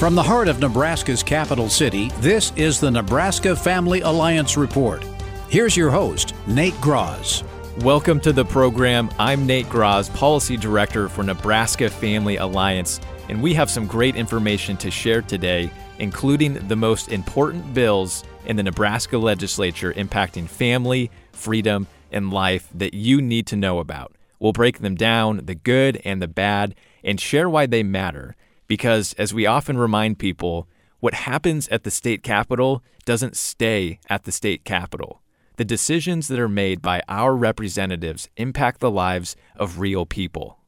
From the heart of Nebraska's capital city, this is the Nebraska Family Alliance Report. Here's your host, Nate Grasz. Welcome to the program. I'm Nate Grasz, Policy Director for Nebraska Family Alliance, and we have some great information to share today, including the most important bills in the Nebraska legislature impacting family, freedom, and life that you need to know about. We'll break them down, the good and the bad, and share why they matter because, as we often remind people, what happens at the state capitol doesn't stay at the state capitol. The decisions that are made by our representatives impact the lives of real people.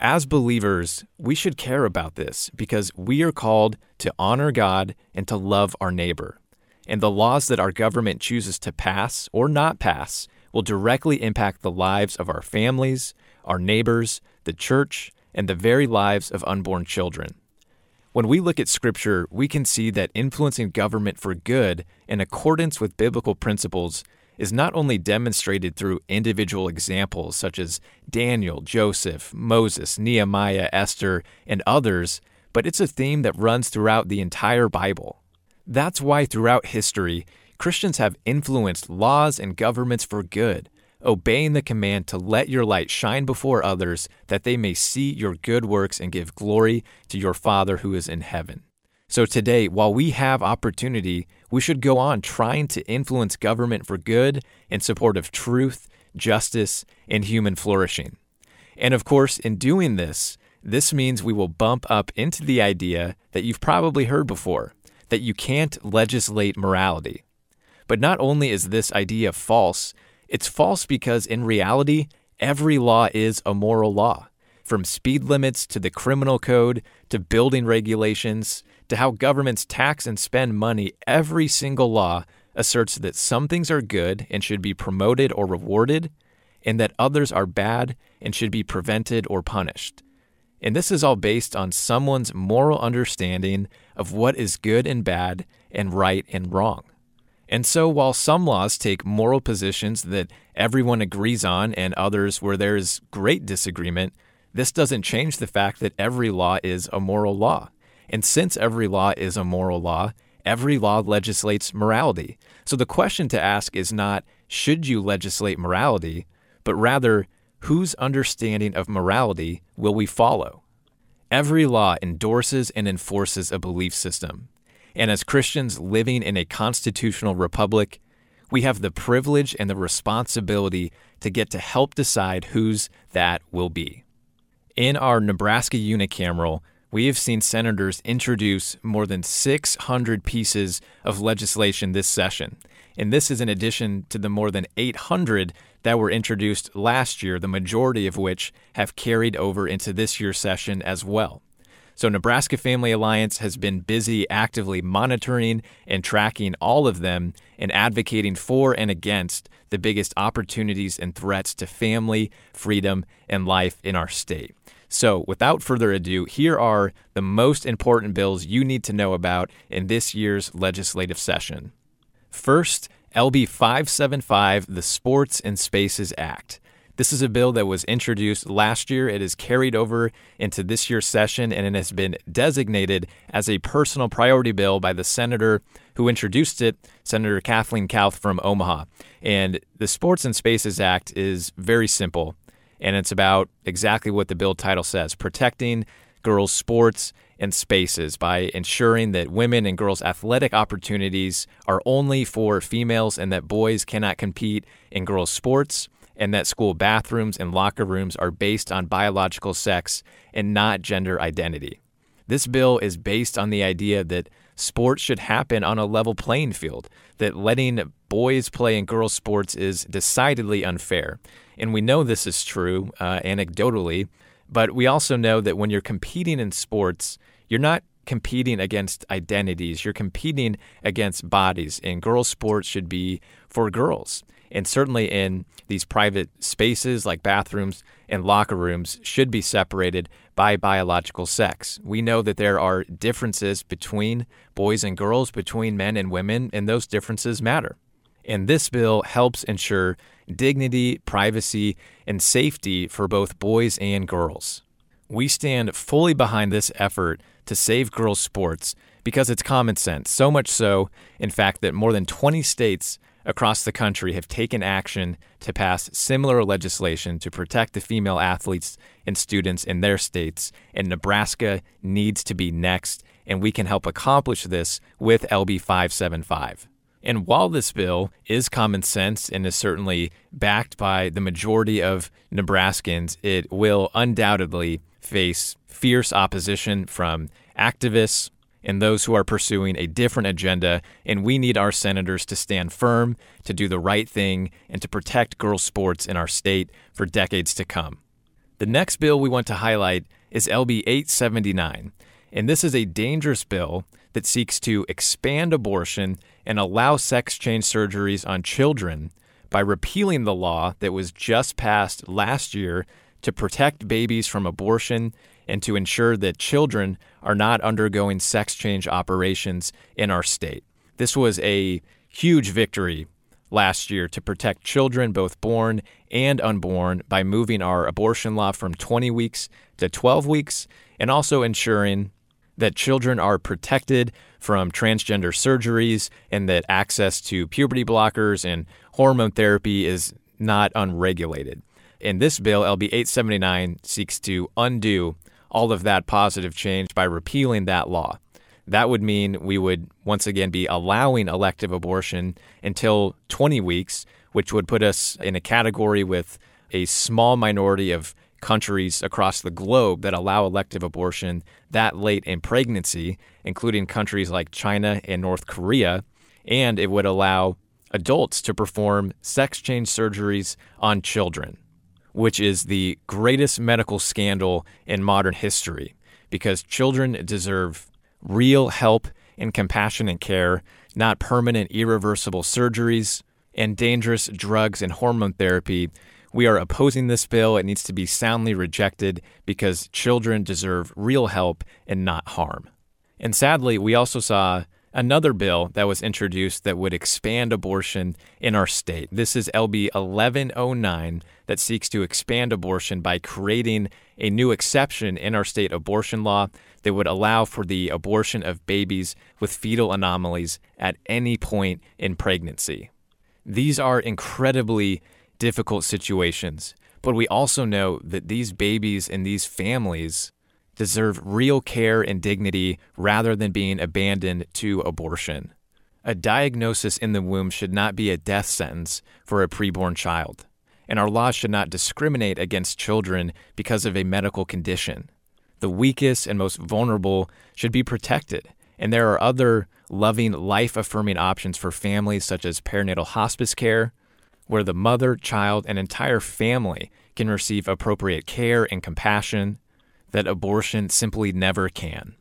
As believers, we should care about this because we are called to honor God and to love our neighbor. And the laws that our government chooses to pass or not pass will directly impact the lives of our families, our neighbors, the church, and the very lives of unborn children. When we look at Scripture, we can see that influencing government for good in accordance with biblical principles is not only demonstrated through individual examples such as Daniel, Joseph, Moses, Nehemiah, Esther, and others, but it's a theme that runs throughout the entire Bible. That's why throughout history, Christians have influenced laws and governments for good, obeying the command to let your light shine before others, that they may see your good works and give glory to your Father who is in heaven. So today, while we have opportunity, we should go on trying to influence government for good in support of truth, justice, and human flourishing. And of course, in doing this, this means we will bump up into the idea that you've probably heard before that you can't legislate morality. But not only is this idea false, it's false because in reality, every law is a moral law. From speed limits to the criminal code to building regulations to how governments tax and spend money, every single law asserts that some things are good and should be promoted or rewarded, and that others are bad and should be prevented or punished. And this is all based on someone's moral understanding of what is good and bad and right and wrong. And so, while some laws take moral positions that everyone agrees on and others where there is great disagreement, this doesn't change the fact that every law is a moral law. And since every law is a moral law, every law legislates morality. So the question to ask is not, should you legislate morality, but rather, whose understanding of morality will we follow? Every law endorses and enforces a belief system. And as Christians living in a constitutional republic, we have the privilege and the responsibility to get to help decide whose that will be. In our Nebraska unicameral, we have seen senators introduce more than 600 pieces of legislation this session. And this is in addition to the more than 800 that were introduced last year, the majority of which have carried over into this year's session as well. So, Nebraska Family Alliance has been busy actively monitoring and tracking all of them and advocating for and against the biggest opportunities and threats to family, freedom, and life in our state. So, without further ado, here are the most important bills you need to know about in this year's legislative session. First, LB 575, the Sports and Spaces Act. This is a bill that was introduced last year. It is carried over into this year's session and it has been designated as a personal priority bill by the senator who introduced it, Senator Kathleen Kauth from Omaha. And the Sports and Spaces Act is very simple, and it's about exactly what the bill title says protecting girls' sports and spaces by ensuring that women and girls' athletic opportunities are only for females and that boys cannot compete in girls' sports and that school bathrooms and locker rooms are based on biological sex and not gender identity. This bill is based on the idea that sports should happen on a level playing field, that letting boys play in girls' sports is decidedly unfair. And we know this is true uh, anecdotally, but we also know that when you're competing in sports, you're not competing against identities, you're competing against bodies, and girls' sports should be for girls and certainly in these private spaces like bathrooms and locker rooms should be separated by biological sex. We know that there are differences between boys and girls, between men and women, and those differences matter. And this bill helps ensure dignity, privacy, and safety for both boys and girls. We stand fully behind this effort to save girls' sports because it's common sense. So much so, in fact, that more than 20 states across the country have taken action to pass similar legislation to protect the female athletes and students in their states. And Nebraska needs to be next, and we can help accomplish this with LB 575. And while this bill is common sense and is certainly backed by the majority of Nebraskans, it will undoubtedly face fierce opposition from activists and those who are pursuing a different agenda. And we need our senators to stand firm, to do the right thing, and to protect girls' sports in our state for decades to come. The next bill we want to highlight is LB 879. And this is a dangerous bill that seeks to expand abortion and allow sex change surgeries on children by repealing the law that was just passed last year to protect babies from abortion and to ensure that children are not undergoing sex change operations in our state. This was a huge victory last year to protect children, both born and unborn, by moving our abortion law from 20 weeks to 12 weeks and also ensuring that children are protected from transgender surgeries and that access to puberty blockers and hormone therapy is not unregulated. And this bill, LB 879, seeks to undo all of that positive change by repealing that law. That would mean we would once again be allowing elective abortion until 20 weeks, which would put us in a category with a small minority of countries across the globe that allow elective abortion that late in pregnancy, including countries like China and North Korea. And it would allow adults to perform sex change surgeries on children which is the greatest medical scandal in modern history because children deserve real help and compassionate care, not permanent, irreversible surgeries and dangerous drugs and hormone therapy. We are opposing this bill. It needs to be soundly rejected because children deserve real help and not harm. And sadly, we also saw another bill that was introduced that would expand abortion in our state. This is LB 1109 that seeks to expand abortion by creating a new exception in our state abortion law that would allow for the abortion of babies with fetal anomalies at any point in pregnancy. These are incredibly difficult situations, but we also know that these babies and these families deserve real care and dignity rather than being abandoned to abortion. A diagnosis in the womb should not be a death sentence for a preborn child, and our laws should not discriminate against children because of a medical condition. The weakest and most vulnerable should be protected, and there are other loving, life affirming options for families such as perinatal hospice care, where the mother, child, and entire family can receive appropriate care and compassion that abortion simply never can.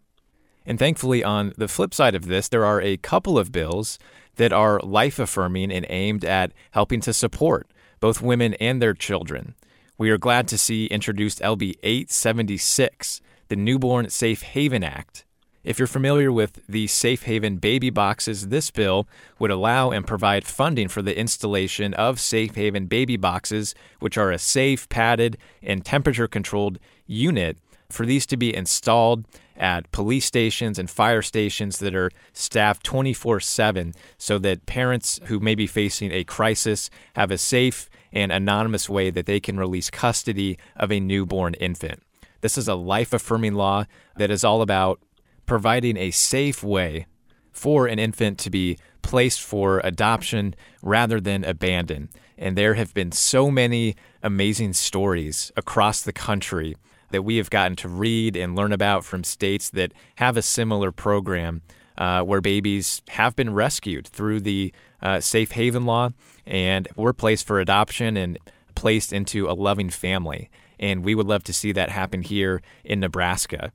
And thankfully, on the flip side of this, there are a couple of bills that are life affirming and aimed at helping to support both women and their children. We are glad to see introduced LB 876, the Newborn Safe Haven Act. If you're familiar with the Safe Haven baby boxes, this bill would allow and provide funding for the installation of Safe Haven baby boxes, which are a safe, padded, and temperature controlled unit for these to be installed at police stations and fire stations that are staffed 24 7 so that parents who may be facing a crisis have a safe and anonymous way that they can release custody of a newborn infant. This is a life affirming law that is all about providing a safe way for an infant to be placed for adoption rather than abandoned. And there have been so many amazing stories across the country that we have gotten to read and learn about from states that have a similar program uh, where babies have been rescued through the uh, safe haven law and were placed for adoption and placed into a loving family. And we would love to see that happen here in Nebraska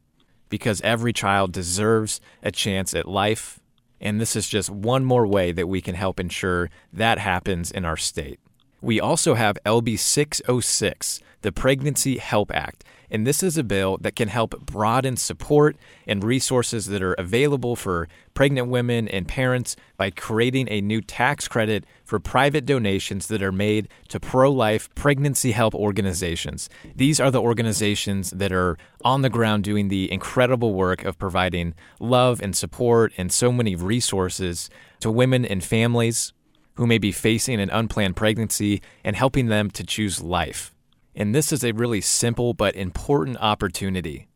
because every child deserves a chance at life. And this is just one more way that we can help ensure that happens in our state. We also have LB 606, the Pregnancy Help Act. And this is a bill that can help broaden support and resources that are available for pregnant women and parents by creating a new tax credit for private donations that are made to pro life pregnancy help organizations. These are the organizations that are on the ground doing the incredible work of providing love and support and so many resources to women and families who may be facing an unplanned pregnancy and helping them to choose life. And this is a really simple but important opportunity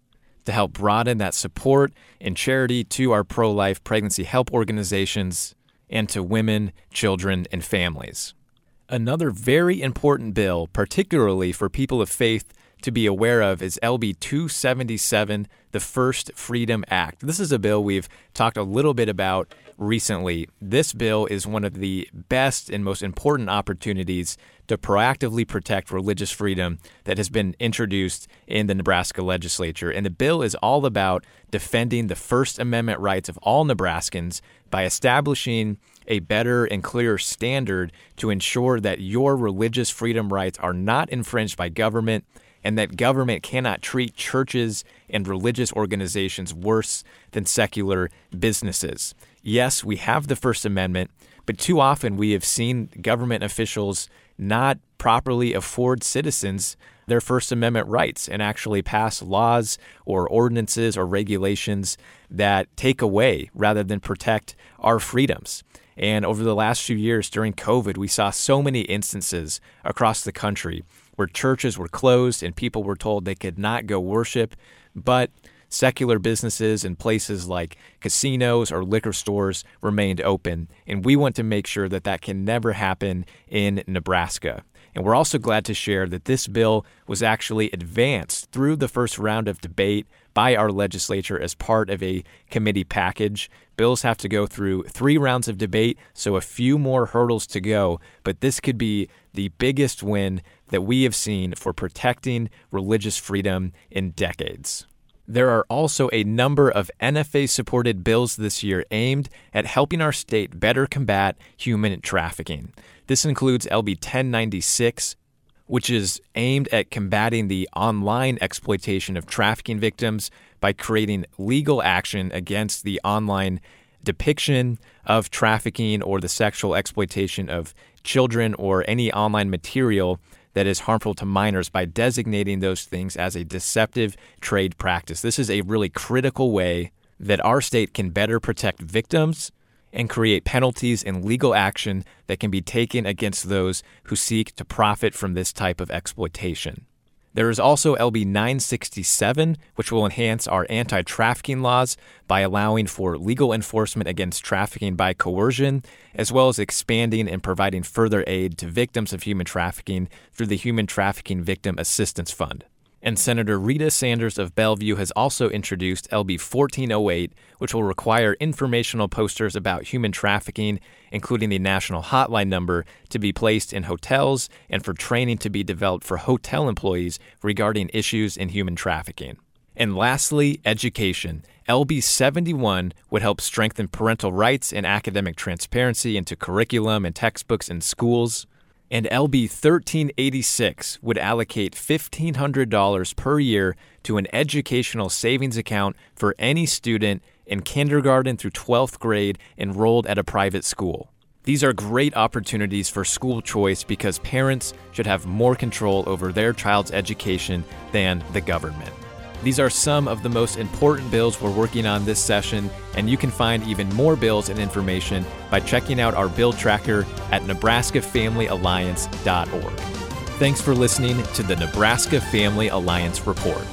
to help broaden that support and charity to our pro life pregnancy help organizations and to women, children, and families. Another very important bill, particularly for people of faith to be aware of, is LB 277, the First Freedom Act. This is a bill we've talked a little bit about recently. This bill is one of the best and most important opportunities to proactively protect religious freedom that has been introduced in the Nebraska legislature. And the bill is all about defending the First Amendment rights of all Nebraskans by establishing a better and clearer standard to ensure that your religious freedom rights are not infringed by government and that government cannot treat churches and religious organizations worse than secular businesses. Yes, we have the First Amendment, but too often we have seen government officials not properly afford citizens their First Amendment rights and actually pass laws or ordinances or regulations that take away rather than protect our freedoms. And over the last few years during COVID, we saw so many instances across the country where churches were closed and people were told they could not go worship, but secular businesses and places like casinos or liquor stores remained open. And we want to make sure that that can never happen in Nebraska. And we're also glad to share that this bill was actually advanced through the first round of debate by our legislature as part of a committee package. Bills have to go through three rounds of debate, so a few more hurdles to go, but this could be the biggest win that we have seen for protecting religious freedom in decades. There are also a number of NFA supported bills this year aimed at helping our state better combat human trafficking. This includes LB 1096, which is aimed at combating the online exploitation of trafficking victims by creating legal action against the online depiction of trafficking or the sexual exploitation of children or any online material that is harmful to minors by designating those things as a deceptive trade practice. This is a really critical way that our state can better protect victims and create penalties and legal action that can be taken against those who seek to profit from this type of exploitation. There is also LB 967, which will enhance our anti trafficking laws by allowing for legal enforcement against trafficking by coercion, as well as expanding and providing further aid to victims of human trafficking through the Human Trafficking Victim Assistance Fund. And Senator Rita Sanders of Bellevue has also introduced LB 1408, which will require informational posters about human trafficking, including the national hotline number, to be placed in hotels and for training to be developed for hotel employees regarding issues in human trafficking. And lastly, education. LB 71 would help strengthen parental rights and academic transparency into curriculum and textbooks in schools and LB 1386 would allocate $1,500 per year to an educational savings account for any student in kindergarten through 12th grade enrolled at a private school. These are great opportunities for school choice because parents should have more control over their child's education than the government. These are some of the most important bills we're working on this session, and you can find even more bills and information by checking out our bill tracker at nebraskafamilyalliance.org. Thanks for listening to the Nebraska Family Alliance Report.